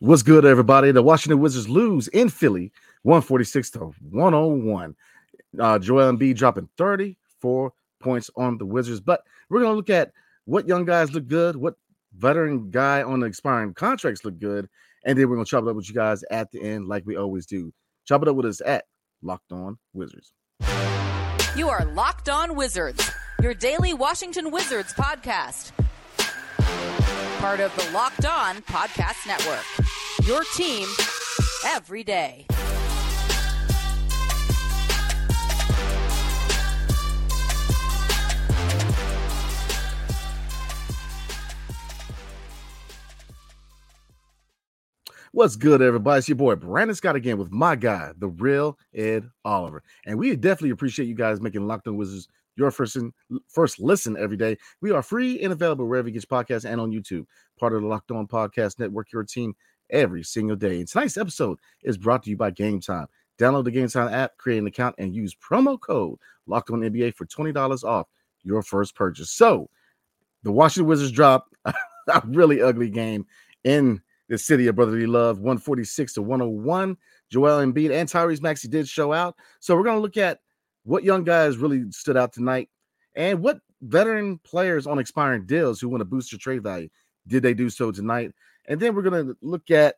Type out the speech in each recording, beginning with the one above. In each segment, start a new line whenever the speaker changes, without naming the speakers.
What's good, everybody? The Washington Wizards lose in Philly, 146 to 101. Uh, Joel Embiid dropping 34 points on the Wizards. But we're going to look at what young guys look good, what veteran guy on the expiring contracts look good, and then we're going to chop it up with you guys at the end, like we always do. Chop it up with us at Locked On Wizards.
You are Locked On Wizards, your daily Washington Wizards podcast. Part of the Locked On Podcast Network. Your team every day.
What's good, everybody? It's your boy Brandon Scott again with my guy, the real Ed Oliver. And we definitely appreciate you guys making Locked On Wizards your first in, first listen every day. We are free and available wherever you get your podcasts and on YouTube. Part of the Locked On Podcast Network, your team every single day. And tonight's episode is brought to you by Game Time. Download the Game Time app, create an account, and use promo code Locked On NBA for twenty dollars off your first purchase. So, the Washington Wizards drop a really ugly game in the city of brotherly love, one forty six to one hundred one. Joel Embiid and Tyrese Maxey did show out. So we're going to look at what young guys really stood out tonight and what veteran players on expiring deals who want to boost your trade value. Did they do so tonight? And then we're going to look at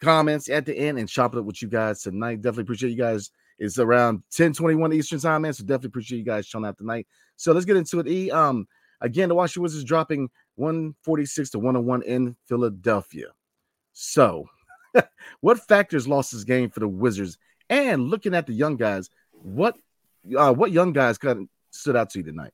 comments at the end and chop it up with you guys tonight. Definitely appreciate you guys. It's around 10 21 eastern time man so definitely appreciate you guys showing out tonight. So let's get into it e. Um again the washington wizards dropping 146 to 101 in philadelphia. So what factors lost this game for the wizards? And looking at the young guys what uh, what young guys kind of stood out to you tonight?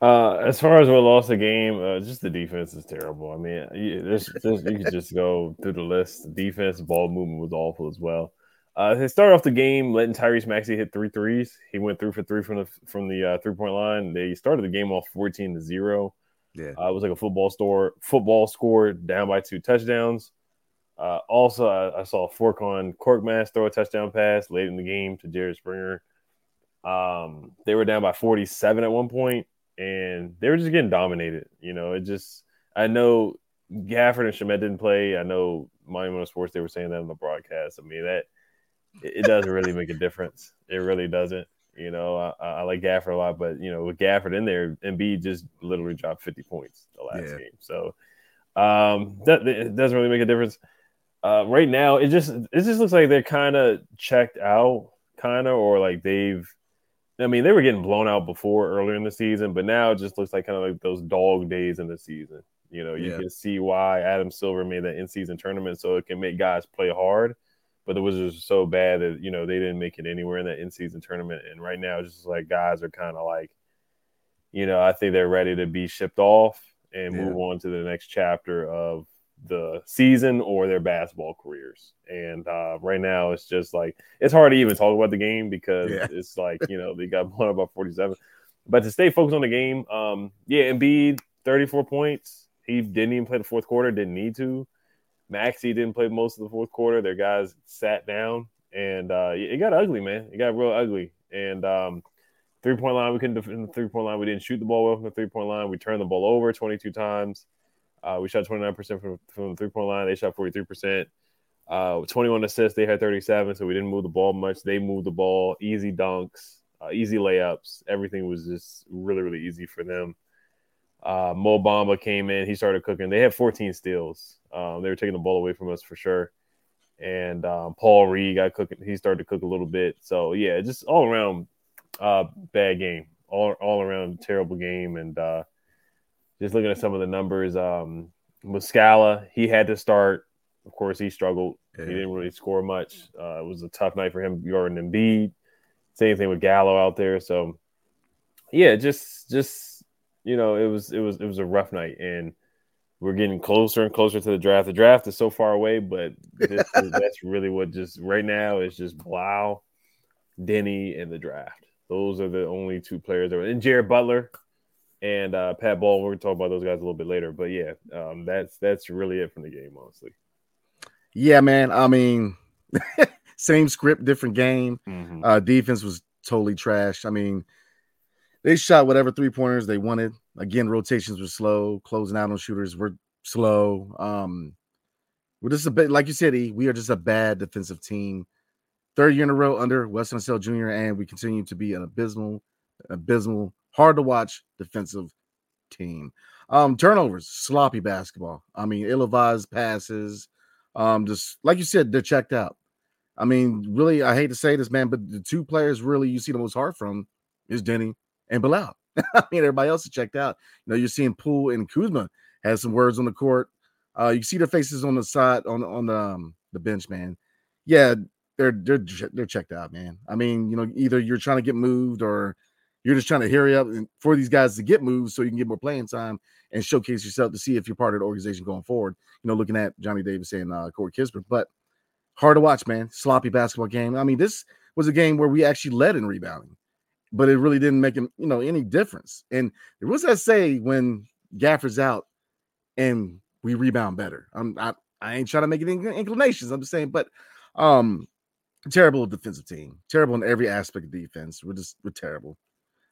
Uh, as far as what lost the game, uh, just the defense is terrible. I mean, you, there's, there's, you could just go through the list. The defense, ball movement was awful as well. Uh, they started off the game letting Tyrese Maxey hit three threes. He went through for three from the from the uh, three point line. They started the game off fourteen to zero.
Yeah,
uh, it was like a football store. Football score down by two touchdowns. Uh, also, I, I, saw Furkan Korkmaz throw a touchdown pass late in the game to Jaden Springer. Um, they were down by 47 at one point, and they were just getting dominated. You know, it just I know Gafford and Shamet didn't play. I know Monumental Sports they were saying that on the broadcast. I mean that it, it doesn't really make a difference. It really doesn't. You know, I, I, like Gafford a lot, but you know, with Gafford in there, Embiid just literally dropped 50 points the last yeah. game. So um, that it doesn't really make a difference. Uh, right now, it just it just looks like they're kind of checked out, kind of, or like they've. I mean, they were getting blown out before earlier in the season, but now it just looks like kind of like those dog days in the season. You know, you yeah. can see why Adam Silver made that in-season tournament so it can make guys play hard. But the Wizards are so bad that you know they didn't make it anywhere in that in-season tournament, and right now it's just like guys are kind of like, you know, I think they're ready to be shipped off and yeah. move on to the next chapter of the season or their basketball careers. And uh, right now, it's just like it's hard to even talk about the game because yeah. it's like you know they got blown up by 47. But to stay focused on the game, um, yeah, Embiid 34 points. He didn't even play the fourth quarter. Didn't need to. Maxey didn't play most of the fourth quarter. Their guys sat down, and uh, it got ugly, man. It got real ugly. And um, three point line, we couldn't defend the three point line. We didn't shoot the ball well from the three point line. We turned the ball over 22 times. Uh, we shot 29% from, from the three point line. They shot 43%. Uh, 21 assists. They had 37, so we didn't move the ball much. They moved the ball, easy dunks, uh, easy layups. Everything was just really, really easy for them. Uh, Mo Bamba came in. He started cooking. They had 14 steals. Um, they were taking the ball away from us for sure. And um, Paul Reed got cooking. He started to cook a little bit. So yeah, just all around uh, bad game. All all around terrible game. And uh, just looking at some of the numbers, um, Muscala, he had to start. Of course, he struggled. Yeah. He didn't really score much. Uh, it was a tough night for him. Jordan Embiid, same thing with Gallo out there. So, yeah, just just you know, it was it was it was a rough night, and we're getting closer and closer to the draft. The draft is so far away, but this, that's really what just right now is just Bilal, Deni, and the draft. Those are the only two players. That were, and Jared Butler, and uh, Pat Ball. We're gonna talk about those guys a little bit later, but yeah, um, that's that's really it from the game, honestly.
Yeah, man. I mean, same script, different game. Mm-hmm. Uh, defense was totally trash. I mean, they shot whatever three pointers they wanted. Again, rotations were slow. Closing out on shooters were slow. Um, We're just a bit like you said, E, we are just a bad defensive team. Third year in a row under Wes Unseld Jr., and we continue to be an abysmal, abysmal, hard to watch defensive team. Um, turnovers, sloppy basketball. I mean, ill-advised passes. Um, just like you said, they're checked out. I mean, really, I hate to say this, man, but the two players really you see the most hard from is Deni and Bilal. I mean, everybody else is checked out. You know, you're seeing Poole and Kuzma has some words on the court. Uh, you see their faces on the side on on the um, the bench, man. Yeah, they're they're they're checked out, man. I mean, you know, either you're trying to get moved or you're just trying to hurry up for these guys to get moved so you can get more playing time and showcase yourself to see if you're part of the organization going forward. You know, looking at Johnny Davis and uh, Corey Kispert, but hard to watch, man. Sloppy basketball game. I mean, this was a game where we actually led in rebounding, but it really didn't make him, you know, any difference. And was that say when Gafford's out and we rebound better. I'm I, I ain't trying to make any inclinations. I'm just saying, but um terrible defensive team, terrible in every aspect of defense. We're just we're terrible.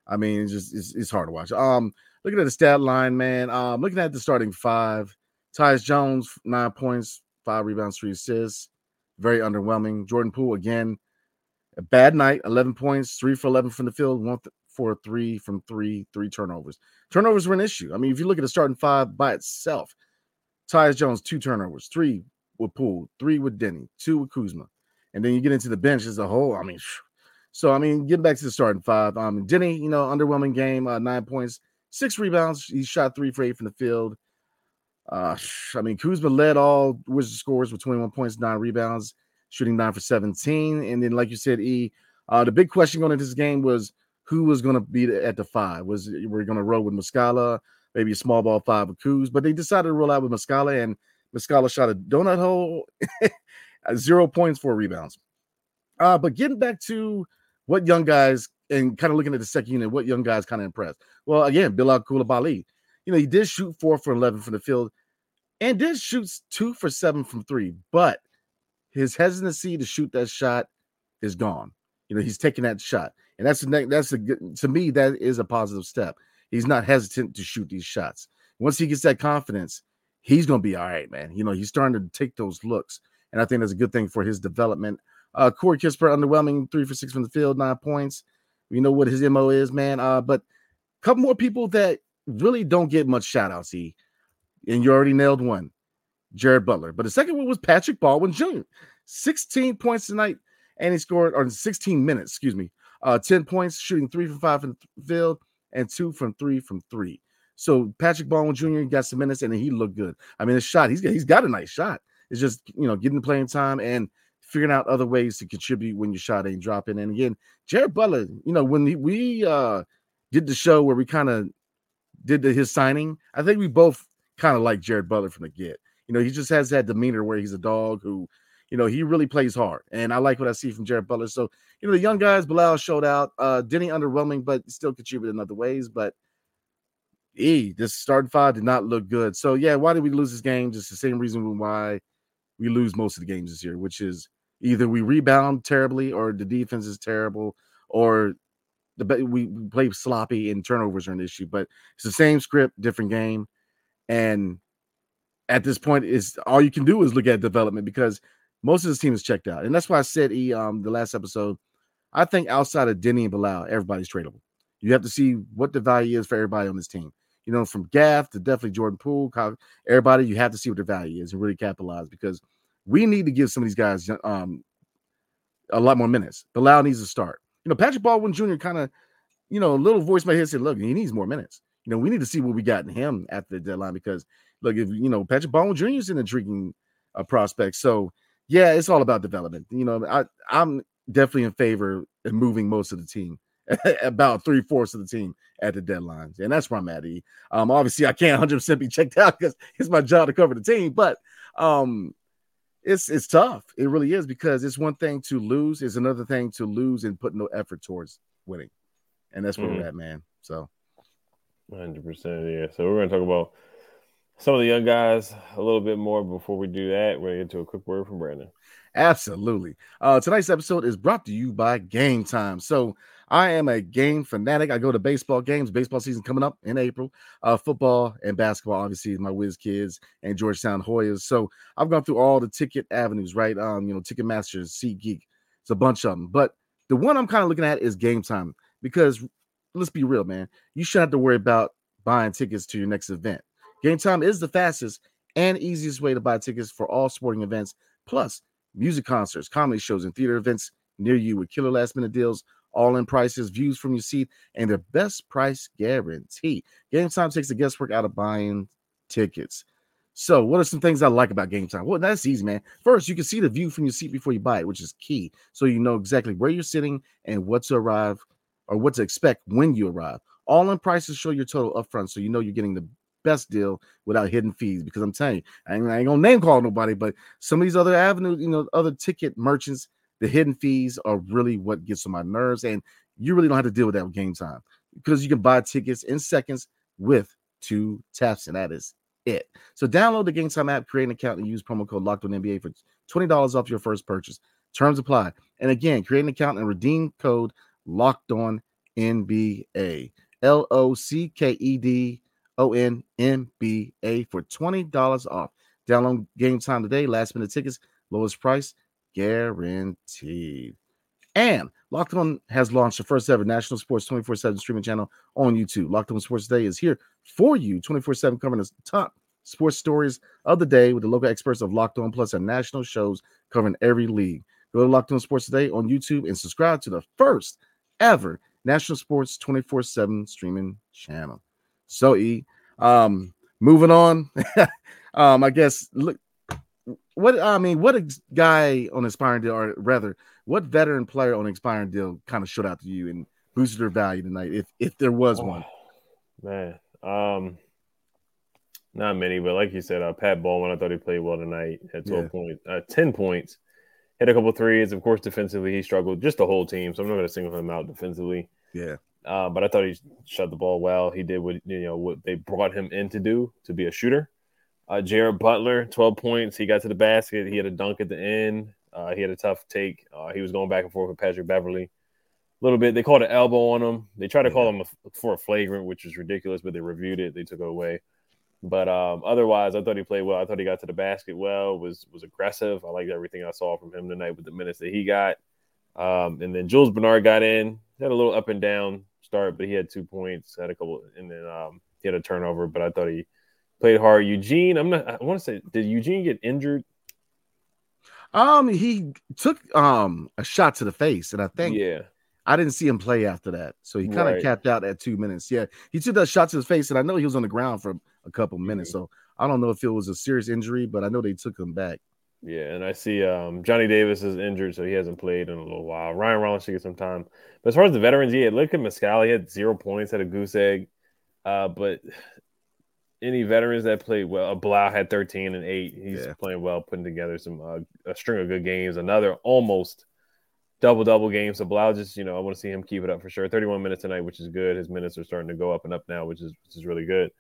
I mean, it's just it's, it's hard to watch. Um, looking at the stat line, man. Um, looking at the starting five, Tyus Jones nine points, five rebounds, three assists, very underwhelming. Jordan Poole again, a bad night, eleven points, three for eleven from the field, one for three from three, three turnovers. Turnovers were an issue. I mean, if you look at the starting five by itself, Tyus Jones, two turnovers, three with Poole, three with Deni, two with Kuzma. And then you get into the bench as a whole. I mean, so I mean, getting back to the starting five. Um, Deni, you know, underwhelming game, uh, nine points, six rebounds. He shot three for eight from the field. Uh, I mean, Kuzma led all Wizards scores with 21 points, nine rebounds, shooting nine for 17. And then, like you said, E, uh, the big question going into this game was who was going to be at the five. Was we're going to roll with Muscala? maybe a small ball five with Kuz, but they decided to roll out with Muscala, and Muscala shot a donut hole, zero points, four rebounds. Uh, but getting back to what young guys and kind of looking at the second unit, what young guys kind of impressed. Well, again, Bilal Coulibaly, you know, he did shoot four for 11 from the field and did shoot two for seven from three, but his hesitancy to shoot that shot is gone. You know, he's taking that shot, and that's that's a good to me that is a positive step he's not hesitant to shoot these shots. Once he gets that confidence, he's going to be all right, man. You know, he's starting to take those looks, and I think that's a good thing for his development. Uh, Corey Kispert, underwhelming, three for six from the field, nine points. You know what his mo is, man. Uh, but a couple more people that really don't get much shout outs, E. And you already nailed one, Jared Butler. But the second one was Patrick Baldwin Jr. 16 points tonight, and he scored, or 16 minutes, excuse me, uh, 10 points, shooting three for five from the field, and two from three from three. So Patrick Baldwin Jr. got some minutes and he looked good. I mean, a shot, he's got he's got a nice shot. It's just you know getting the playing time and figuring out other ways to contribute when your shot ain't dropping. And again, Jared Butler, you know, when he, we uh did the show where we kind of did the, his signing, I think we both kind of like Jared Butler from the get. You know, he just has that demeanor where he's a dog who, you know, he really plays hard. And I like what I see from Jared Butler. So you know, the young guys, Bilal showed out. Uh, Deni underwhelming, but still contributed in other ways. But E, this starting five did not look good. So yeah, why did we lose this game? Just the same reason why we lose most of the games this year, which is either we rebound terribly, or the defense is terrible, or the we play sloppy and turnovers are an issue. But it's the same script, different game, and at this point, is all you can do is look at development because most of this team is checked out, and that's why I said e um the last episode I think outside of Deni and Bilal, everybody's tradable. You have to see what the value is for everybody on this team. You know, from Gaff to definitely Jordan Poole, everybody, you have to see what the value is and really capitalize because we need to give some of these guys um, a lot more minutes. Bilal needs to start. You know, Patrick Baldwin Jr. kind of, you know, a little voice in my head said, look, he needs more minutes. You know, we need to see what we got in him at the deadline because, look, if you know, Patrick Baldwin Jr. is in a drinking uh, prospect. So, yeah, it's all about development. You know, I, I'm definitely in favor of moving most of the team, about three fourths of the team at the deadlines, and that's where I'm at. E. Um, obviously, I can't 100 percent be checked out because it's my job to cover the team, but um, it's it's tough. It really is because it's one thing to lose, it's another thing to lose and put no effort towards winning, and that's where mm-hmm. we're at, man. So,
100 percent, yeah. So we're gonna talk about some of the young guys a little bit more before we do that. We're gonna get to a quick word from Brandon.
Absolutely. Uh, tonight's episode is brought to you by Game Time. So, I am a game fanatic. I go to baseball games. Baseball season coming up in April. Uh, football and basketball, obviously, my Whiz Kids and Georgetown Hoyas. So I've gone through all the ticket avenues, right? Um, you know, Ticketmasters, SeatGeek. It's a bunch of them. But the one I'm kind of looking at is game time because let's be real, man. You shouldn't have to worry about buying tickets to your next event. Game time is the fastest and easiest way to buy tickets for all sporting events, plus music concerts, comedy shows, and theater events near you with killer last minute deals, all in prices, views from your seat, and the best price guarantee. Game time takes the guesswork out of buying tickets. So, what are some things I like about game time? Well, that's easy, man. First, you can see the view from your seat before you buy it, which is key. So you know exactly where you're sitting and what to arrive or what to expect when you arrive. All in prices show your total upfront, so you know you're getting the best deal without hidden fees. Because I'm telling you, I ain't, I ain't gonna name call nobody, but some of these other avenues, you know, other ticket merchants, the hidden fees are really what gets on my nerves, and you really don't have to deal with that with game time because you can buy tickets in seconds with two taps, and that is it. So download the Game Time app, create an account, and use promo code Locked On NBA for twenty dollars off your first purchase. Terms apply. And again, create an account and redeem code Locked On NBA. L O C K E D O N M B A for twenty dollars off. Download Game Time today. Last minute tickets, lowest price guaranteed. And Locked On has launched the first ever national sports 24 7 streaming channel on YouTube. Locked On Sports Today is here for you 24 7, covering the top sports stories of the day with the local experts of Locked On Plus and national shows covering every league. Go to Locked On Sports Today on YouTube and subscribe to the first ever national sports 24 7 streaming channel. So, E, um, moving on. um, I guess look what I mean, what a guy on expiring deal, or rather, what veteran player on expiring deal kind of showed out to you and boosted their value tonight, if if there was one?
Oh, man, um, not many, but like you said, uh, Pat Baldwin, I thought he played well tonight. Had twelve yeah. points, uh, ten points, hit a couple threes. Of course, defensively he struggled. Just the whole team, so I'm not going to single him out defensively.
Yeah.
Uh, but I thought he shot the ball well. He did what you know what they brought him in to do to be a shooter. Uh, Jared Butler, 12 points. He got to the basket. He had a dunk at the end. Uh, he had a tough take. Uh, he was going back and forth with Patrick Beverley. A little bit. They called an elbow on him. They tried to call him a, for a flagrant, which was ridiculous, but they reviewed it. They took it away. But um, otherwise, I thought he played well. I thought he got to the basket well. was was aggressive. I liked everything I saw from him tonight with the minutes that he got. Um, and then Jules Bernard got in. He had a little up and down start, but he had two points. Had a couple, and then um, he had a turnover. But I thought he played hard. Eugene, I'm not. I want to say, did Eugene get injured?
Um, he took um a shot to the face, and I think
yeah,
I didn't see him play after that, so he kind of right. capped out at two minutes. Yeah, he took that shot to his face, and I know he was on the ground for a couple minutes. Mm-hmm. So I don't know if it was a serious injury, but I know they took him back.
Yeah, and I see um, Johnny Davis is injured, so he hasn't played in a little while. Ryan Rollins should get some time. But as far as the veterans, yeah, look at Muscala. He had zero points, had a goose egg. Uh, but any veterans that played well. Bilal had 13 and 8. He's yeah. playing well, putting together some uh, a string of good games. Another almost double double game. So Bilal just, you know, I want to see him keep it up for sure. 31 minutes tonight, which is good. His minutes are starting to go up and up now, which is which is really good.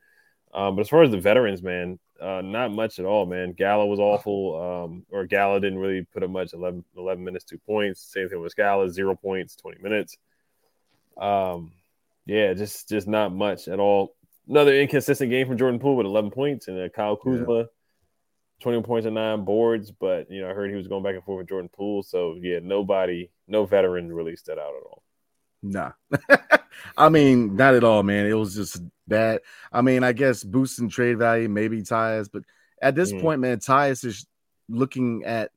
Um, but as far as the veterans, man, uh, not much at all, man. Gallo was awful, um, or Gallo didn't really put up much. 11, 11 minutes, two points. Same thing with Scala, zero points, 20 minutes. Um, yeah, just just not much at all another inconsistent game from Jordan Poole with 11 points and uh, Kyle Kuzma, yeah. 21 points and nine boards. But you know, I heard he was going back and forth with Jordan Poole. So yeah, nobody, no veteran really stood out at all.
Nah, I mean, not at all, man. It was just bad. I mean, I guess boosting trade value, maybe Tyus, but at this mm. point, man, Tyus is looking at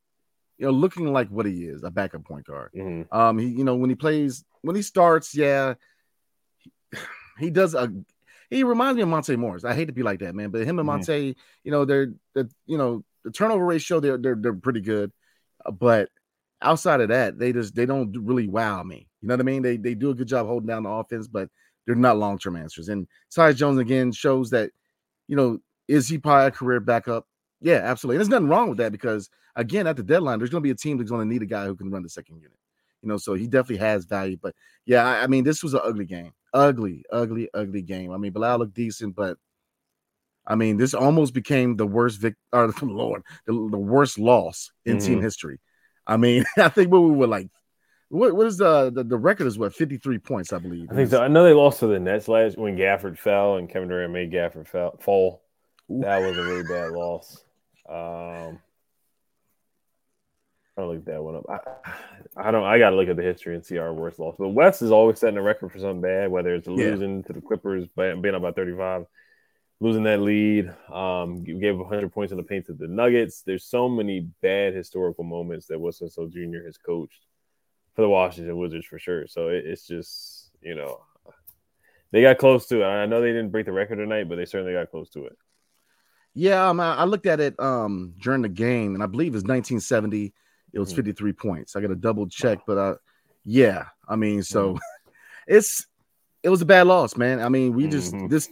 you know looking like what he is, a backup point guard. Mm-hmm. Um, he you know when he plays when he starts, yeah, he, he does a he reminds me of Monte Morris. I hate to be like that, man, but him and. Monte, you know, they're, the you know the turnover ratio they're they're they're pretty good, uh, but outside of that, they just they don't really wow me. You know what I mean? They they do a good job holding down the offense, but they're not long term answers. And Tyus Jones again shows that, you know, is he probably a career backup? Yeah, absolutely. And there's nothing wrong with that because again, at the deadline, there's going to be a team that's going to need a guy who can run the second unit. You know, so he definitely has value. But yeah, I, I mean, this was an ugly game ugly, ugly, ugly game. I mean, Bilal looked decent, but I mean, this almost became the worst vic or Lord, the, the worst loss in mm-hmm. team history. I mean, I think we were like What what is the, the the record is what 53 points, I believe.
I think so. I know they lost to the Nets last when Gafford fell and Kevin Durant made Gafford fell, fall. That was a really bad loss. Um, look that one up. I, I don't. I got to look at the history and see our worst loss. But Wes is always setting a record for something bad, whether it's losing yeah. to the Clippers, being up by 35, losing that lead. Um, gave 100 points in the paint to the Nuggets. There's so many bad historical moments that Wes So Jr. has coached for the Washington Wizards for sure. So it, it's just you know they got close to it. I know they didn't break the record tonight, but they certainly got close to it.
Yeah, um, I looked at it um, during the game, and I believe it's 1970 it was mm-hmm. 53 points. I got to double check, but uh, yeah, I mean, so mm. it's it was a bad loss, man. I mean, we just mm-hmm. this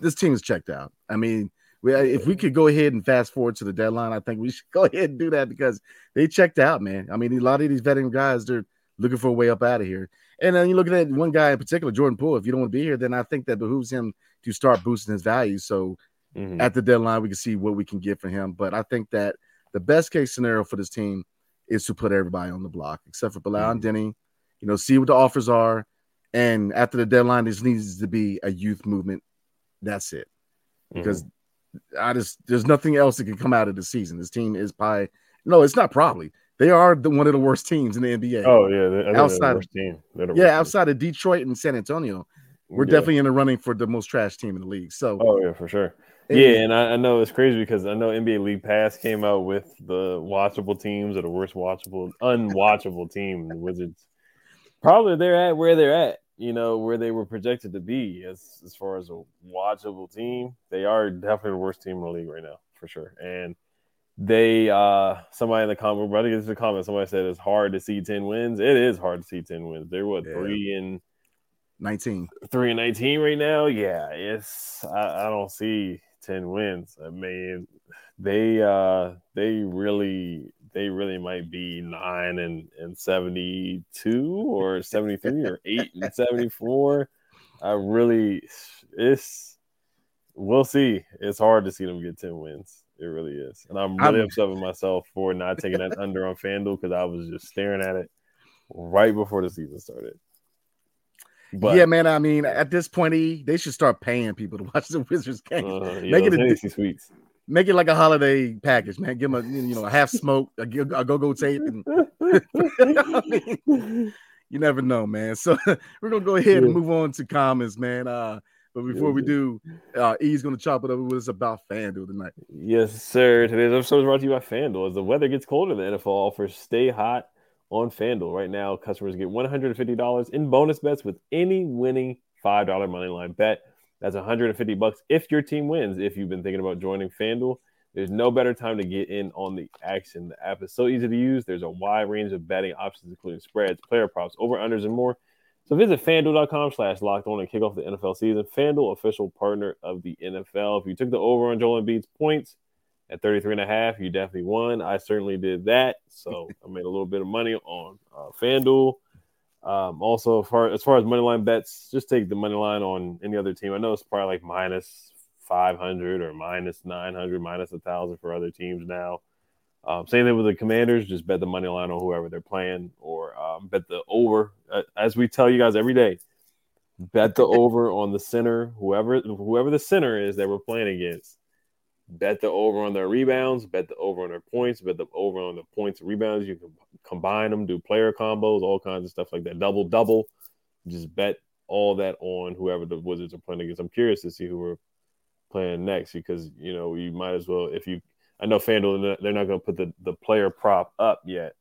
this team is checked out. I mean, we, if we could go ahead and fast forward to the deadline, I think we should go ahead and do that because they checked out, man. I mean, a lot of these veteran guys, they're looking for a way up out of here. And then you look at one guy in particular, Jordan Poole. If you don't want to be here, then I think that behooves him to start boosting his value. So mm-hmm. at the deadline, we can see what we can get for him. But I think that the best case scenario for this team is to put everybody on the block except for Bilal and mm-hmm. Deni. You know, see what the offers are, and after the deadline, this needs to be a youth movement. That's it, because mm-hmm. I just there's nothing else that can come out of the season. This team is by no, it's not probably they are the, one of the worst teams in the NBA.
Oh yeah, outside of team.
yeah, outside team. of Detroit and San Antonio, we're yeah. definitely in the running for the most trash team in the league. So,
oh yeah, for sure. Yeah, and I, I, know it's crazy because I know NBA League Pass came out with the watchable teams or the worst watchable, unwatchable team. The Wizards probably they're at where they're at, you know, where they were projected to be as as far as a watchable team. They are definitely the worst team in the league right now, for sure. And they uh somebody in the comment, brother gets a comment. Somebody said it's hard to see 10 wins. It is hard to see 10 wins. They're what yeah. three and
19.
Three and 19 right now. Yeah, it's I, I don't see 10 wins. I mean, they uh they really they really might be 9 and and 72 or 73 or 8 and 74. I really it's we'll see. It's hard to see them get 10 wins. It really is. And I'm really I'm, upset with myself for not taking that under on FanDuel because I was just staring at it right before the season started.
But, yeah, man. I mean, at this point, they should start paying people to watch the Wizards game. Uh, yeah, make it a sweets. Make it like a holiday package, man. Give them a you know a half smoke, a, a go go tape, and I mean, you never know, man. So we're gonna go ahead and move on to comments, man. Uh, but before we do, uh, E's gonna chop it up with us about FanDuel tonight.
Yes, sir. Today's episode is brought to you by FanDuel. As the weather gets colder, the NFL offers stay hot on FanDuel. Right now, customers get $150 in bonus bets with any winning $5 money line bet. That's 150 bucks if your team wins. If you've been thinking about joining FanDuel, there's no better time to get in on the action. The app is so easy to use. There's a wide range of betting options, including spreads, player props, over-unders, and more. So visit fanduel.com slash locked on and kick off the NFL season. FanDuel, official partner of the NFL. If you took the over on Joel Embiid's points – at 33 and a half, you definitely won. I certainly did that. So I made a little bit of money on uh, FanDuel. Um, also, as far, as far as money line bets, just take the money line on any other team. I know it's probably like minus 500 or minus 900, minus 1,000 for other teams now. Um, same thing with the Commanders. Just bet the money line on whoever they're playing, or um, bet the over. Uh, as we tell you guys every day, bet the over on the center, whoever whoever the center is that we're playing against bet the over on their rebounds, bet the over on their points, bet the over on the points rebounds. You can combine them, do player combos, all kinds of stuff like that. Double double. Just bet all that on whoever the Wizards are playing against. I'm curious to see who we're playing next because you know you might as well if you. I know FanDuel they're not going to put the the player prop up yet,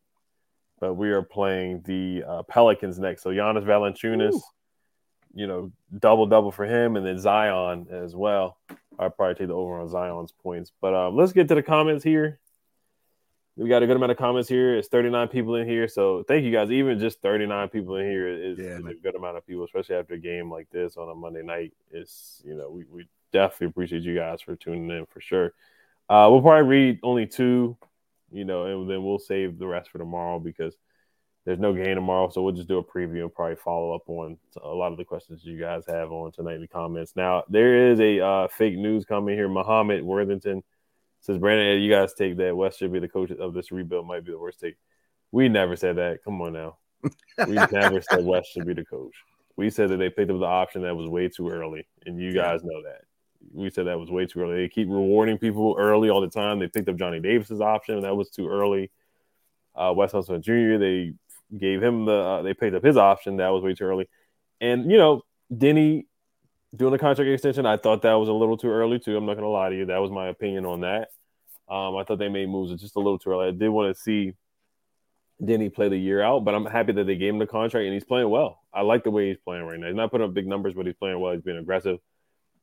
but we are playing the uh, Pelicans next. So Jonas Valanciunas. Ooh you know, double double for him, and then Zion as well. I'd probably take the over on Zion's points. But um, let's get to the comments here. We got a good amount of comments here. It's 39 people in here. So thank you guys. Even just 39 people in here is, yeah, is a good amount of people, especially after a game like this on a Monday night. It's, you know, we, we definitely appreciate you guys for tuning in for sure. Uh, we'll probably read only two, you know, and then we'll save the rest for tomorrow because – there's no game tomorrow, so we'll just do a preview and probably follow up on a lot of the questions you guys have on tonight in the comments. Now, there is a uh, fake news coming here. Muhammad Worthington says, Brandon, you guys take that. Wes should be the coach of this rebuild, might be the worst take. We never said that. Come on now. we never said Wes should be the coach. We said that they picked up the option that was way too early, and you guys know that. We said that was way too early. They keep rewarding people early all the time. They picked up Johnny Davis's option, and that was too early. Uh, Wes Unseld Jr. They gave him the. Uh, they picked up his option. That was way too early. And you know, Deni doing the contract extension, I thought that was a little too early too. I'm not gonna lie to you. That was my opinion on that. Um, I thought they made moves just a little too early. I did want to see Deni play the year out, but I'm happy that they gave him the contract and he's playing well. I like the way he's playing right now. He's not putting up big numbers, but he's playing well. He's being aggressive.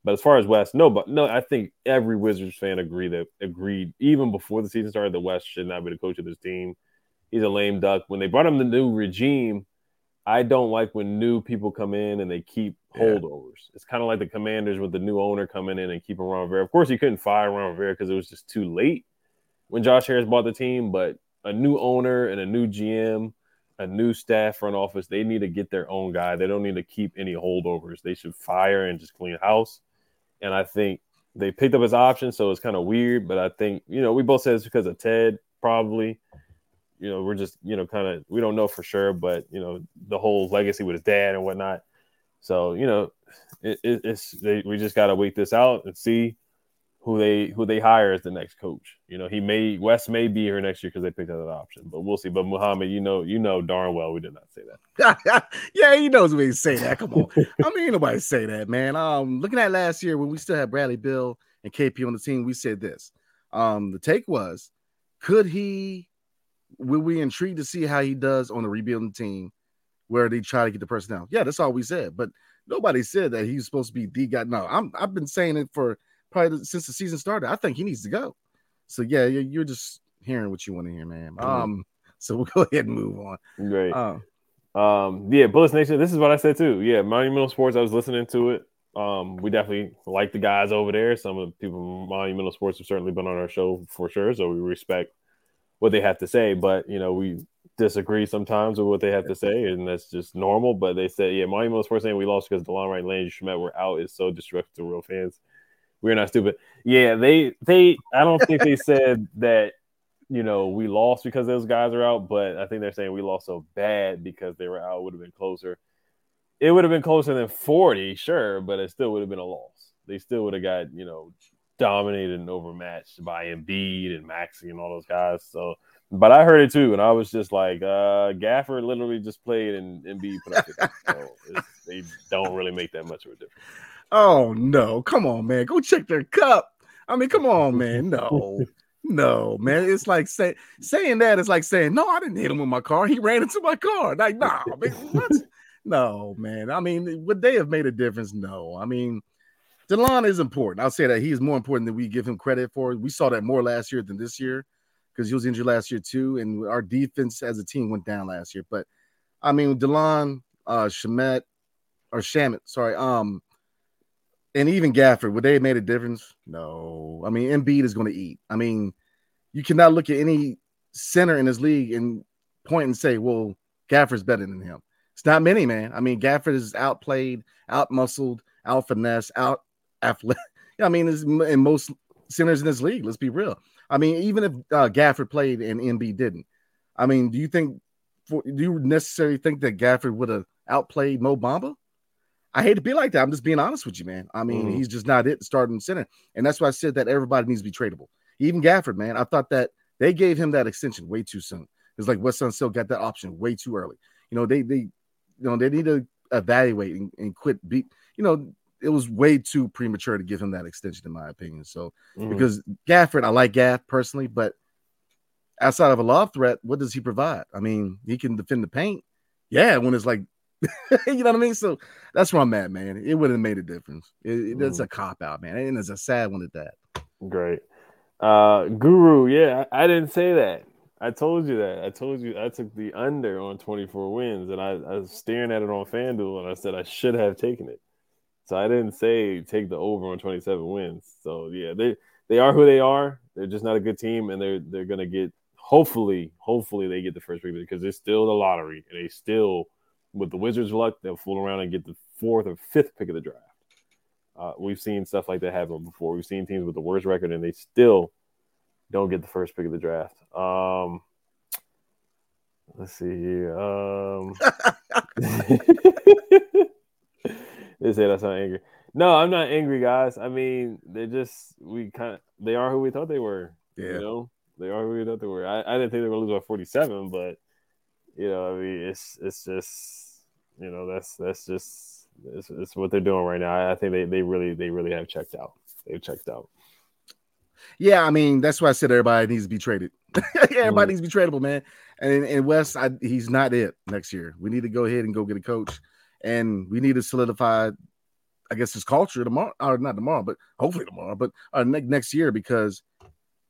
But as far as Wes, no, but no, I think every Wizards fan agreed that agreed even before the season started that Wes should not be the coach of this team. He's a lame duck. When they brought him the new regime, I don't like when new people come in and they keep holdovers. Yeah. It's kind of like the Commanders with the new owner coming in and keeping Ron Rivera. Of course, you couldn't fire Ron Rivera because it was just too late when Josh Harris bought the team. But a new owner and a new GM, a new staff front office, they need to get their own guy. They don't need to keep any holdovers. They should fire and just clean house. And I think they picked up his option, so it's kind of weird. But I think you know we both said it's because of Ted, probably you know, we're just, you know, kind of, we don't know for sure, but, you know, the whole legacy with his dad and whatnot. So, you know, it, it, it's, they, we just got to wait this out and see who they, who they hire as the next coach. You know, he may, Wes may be here next year because they picked up that option, but we'll see. But Muhammad, you know, you know darn well we did not say
that. yeah, he knows we say that. Come on. I mean, nobody say that, man. Um, looking at last year when we still had Bradley Beal and KP on the team, we said this. Um, the take was, could he will we intrigued to see how he does on the rebuilding team where they try to get the personnel? Yeah, that's all we said. But nobody said that he's supposed to be the guy. No, I'm I've been saying it for probably since the season started. I think he needs to go. So yeah, you're just hearing what you want to hear, man. Um, so we'll go ahead and move on.
Great. Uh, um, yeah, Bullets Nation. This is what I said too. Yeah, Monumental Sports. I was listening to it. Um, we definitely like the guys over there. Some of the people from Monumental Sports have certainly been on our show for sure. So we respect what they have to say, but you know, we disagree sometimes with what they have to say, and that's just normal. But they said, yeah, Monumental Sports saying we lost because DeLon Wright and Landry Shamet were out is so disrespectful to real fans. We're not stupid. Yeah, they they I don't think they said that you know we lost because those guys are out, but I think they're saying we lost so bad because they were out would have been closer. It would have been closer than 40, sure, but it still would have been a loss. They still would have got, you know, dominated and overmatched by Embiid and Maxey and all those guys. So, but I heard it too, and I was just like, uh, Gafford literally just played and Embiid put up. so they don't really make that much of a difference.
Oh no! Come on, man. Go check their cup. I mean, come on, man. No. No, man. It's like say, saying that is like saying, No, I didn't hit him with my car. He ran into my car. Like, nah, man, what? no, man. I mean, would they have made a difference? No. I mean, DeLon is important. I'll say that he is more important than we give him credit for. We saw that more last year than this year because he was injured last year too, and our defense as a team went down last year. But I mean, DeLon, uh, Shamet, or Shamet, sorry, um, and even Gafford, would they have made a difference? No. I mean, Embiid is going to eat. I mean, you cannot look at any center in this league and point and say, well, Gafford's better than him. It's not many, man. I mean, Gafford is outplayed, outmuscled, out finesse, out athletic. I mean, in most centers in this league. Let's be real. I mean, even if uh, Gafford played and Embiid didn't, I mean, do you think? For, do you necessarily think that Gafford would have outplayed Mo Bamba? I hate to be like that. I'm just being honest with you, man. I mean, mm. he's just not it starting center, and that's why I said that everybody needs to be tradable. Even Gafford, man. I thought that they gave him that extension way too soon. It's like Wes Unseld got that option way too early. You know, they they you know they need to evaluate and, and quit beat. You know, it was way too premature to give him that extension, in my opinion. So mm. because Gafford, I like Gaff personally, but outside of a lob threat, what does he provide? I mean, he can defend the paint. Yeah, when it's like you know what I mean? So that's where I'm at, man. It wouldn't have made a difference. It, it's mm. a cop out, man. And it's a sad one at that.
Great. Uh Guru, yeah, I, I, didn't say that. I told you that. I told you I took the under on 24 wins, and I, I was staring at it on FanDuel, and I said I should have taken it. So I didn't say take the over on 27 wins. So yeah, they they are who they are. They're just not a good team, and they're they're gonna get hopefully hopefully they get the first pick because it's still the lottery, and they still with the Wizards' luck they'll fool around and get the fourth or fifth pick of the draft. Uh, we've seen stuff like that happen before. We've seen teams with the worst record and they still don't get the first pick of the draft. Um, Let's see here. Um, they say that's not angry. No, I'm not angry, guys. I mean, they just we kind of they are who we thought they were. Yeah. You know, they are who we thought they were. I, I didn't think they were gonna lose by 47, but you know, I mean, it's it's just you know that's that's just it's, it's what they're doing right now. I, I think they they really they really have checked out. They've checked out.
Yeah, I mean that's why I said everybody needs to be traded. everybody needs to be tradable, man. And in Wes, I, he's not it next year. We need to go ahead and go get a coach, and we need to solidify, I guess, his culture tomorrow, or not tomorrow, but hopefully tomorrow, but uh, ne- next year because,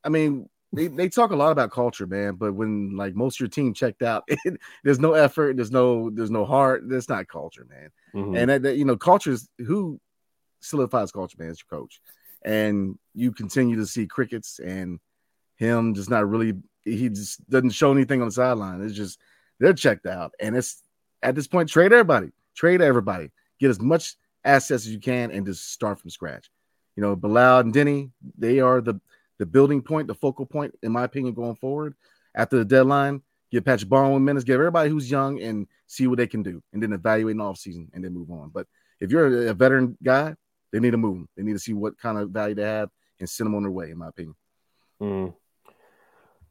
I mean, they, they talk a lot about culture, man. But when like most of your team checked out, it, there's no effort, there's no there's no heart. That's not culture, man. Mm-hmm. And that, that, you know, culture is who solidifies culture, man. Is your coach, and you continue to see crickets and him just not really. He just doesn't show anything on the sideline. It's just they're checked out, and it's at this point trade everybody, trade everybody, get as much assets as you can, and just start from scratch. You know, Bilal and Deni, they are the the building point, the focal point, in my opinion, going forward after the deadline. Give Patrick Baldwin minutes, give everybody who's young and see what they can do, and then evaluate an offseason and then move on. But if you're a veteran guy, they need to move them. They need to see what kind of value they have and send them on their way, in my opinion.
Mm.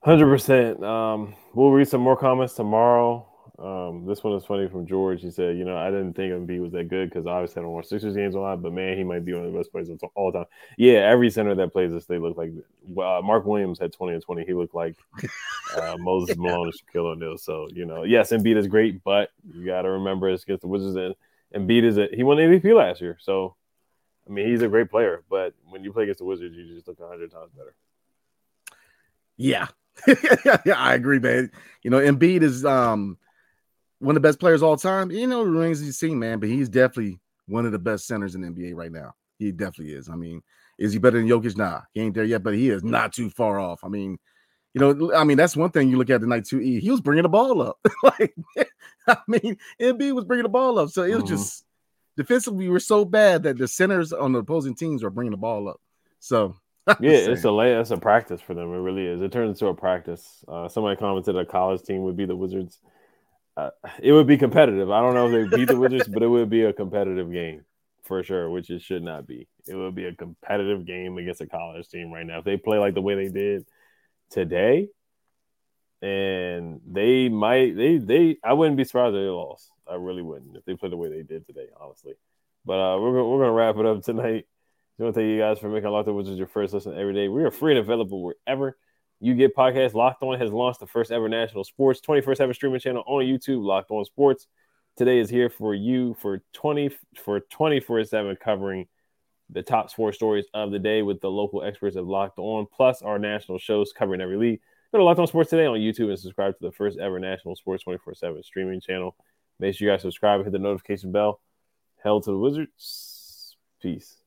Hundred percent. Um, we'll read some more comments tomorrow. Um, this one is funny from George. He said, "You know, I didn't think Embiid was that good because obviously I don't watch Sixers games a lot, but man, he might be one of the best players of all time." Yeah, every center that plays this, they look like. Uh, Mark Williams had twenty and twenty. He looked like uh, Moses Malone and Shaquille O'Neal. So you know, yes, Embiid is great, but you got to remember it's against the Wizards, and Embiid is a he won MVP last year. So I mean, he's a great player, but when you play against the Wizards, you just look hundred times better.
Yeah, yeah, I agree, man. You know, Embiid is um one of the best players all time. You know, the rings he's seen, man, but he's definitely one of the best centers in the NBA right now. He definitely is. I mean, is he better than Jokic? Nah, he ain't there yet, but he is not too far off. I mean, you know, I mean, that's one thing you look at the night two E. He was bringing the ball up. like, I mean, Embiid was bringing the ball up, so it was mm-hmm. just defensively we were so bad that the centers on the opposing teams were bringing the ball up. So
yeah, it's a lay, it's a practice for them. It really is. It turns into a practice. Uh, somebody commented a college team would be the Wizards uh, it would be competitive. I don't know if they beat the Wizards, but it would be a competitive game for sure, which it should not be. It would be a competitive game against a college team right now. If they play like the way they did today, and they might they they I wouldn't be surprised if they lost. I really wouldn't if they play the way they did today, honestly. But uh, we're we're gonna wrap it up tonight. I want to thank you guys for making Locked On Wizards your first listen every day. We are free and available wherever you Get Podcast. Locked On has launched the first ever national sports 24 7 streaming channel on YouTube, Locked On Sports. Today is here for you for 20 for 24/7 covering the top sports stories of the day with the local experts of Locked On, plus our national shows covering every league. Go to Locked On Sports today on YouTube and subscribe to the first ever national sports 24/7 streaming channel. Make sure you guys subscribe and hit the notification bell. Hell to the Wizards. Peace.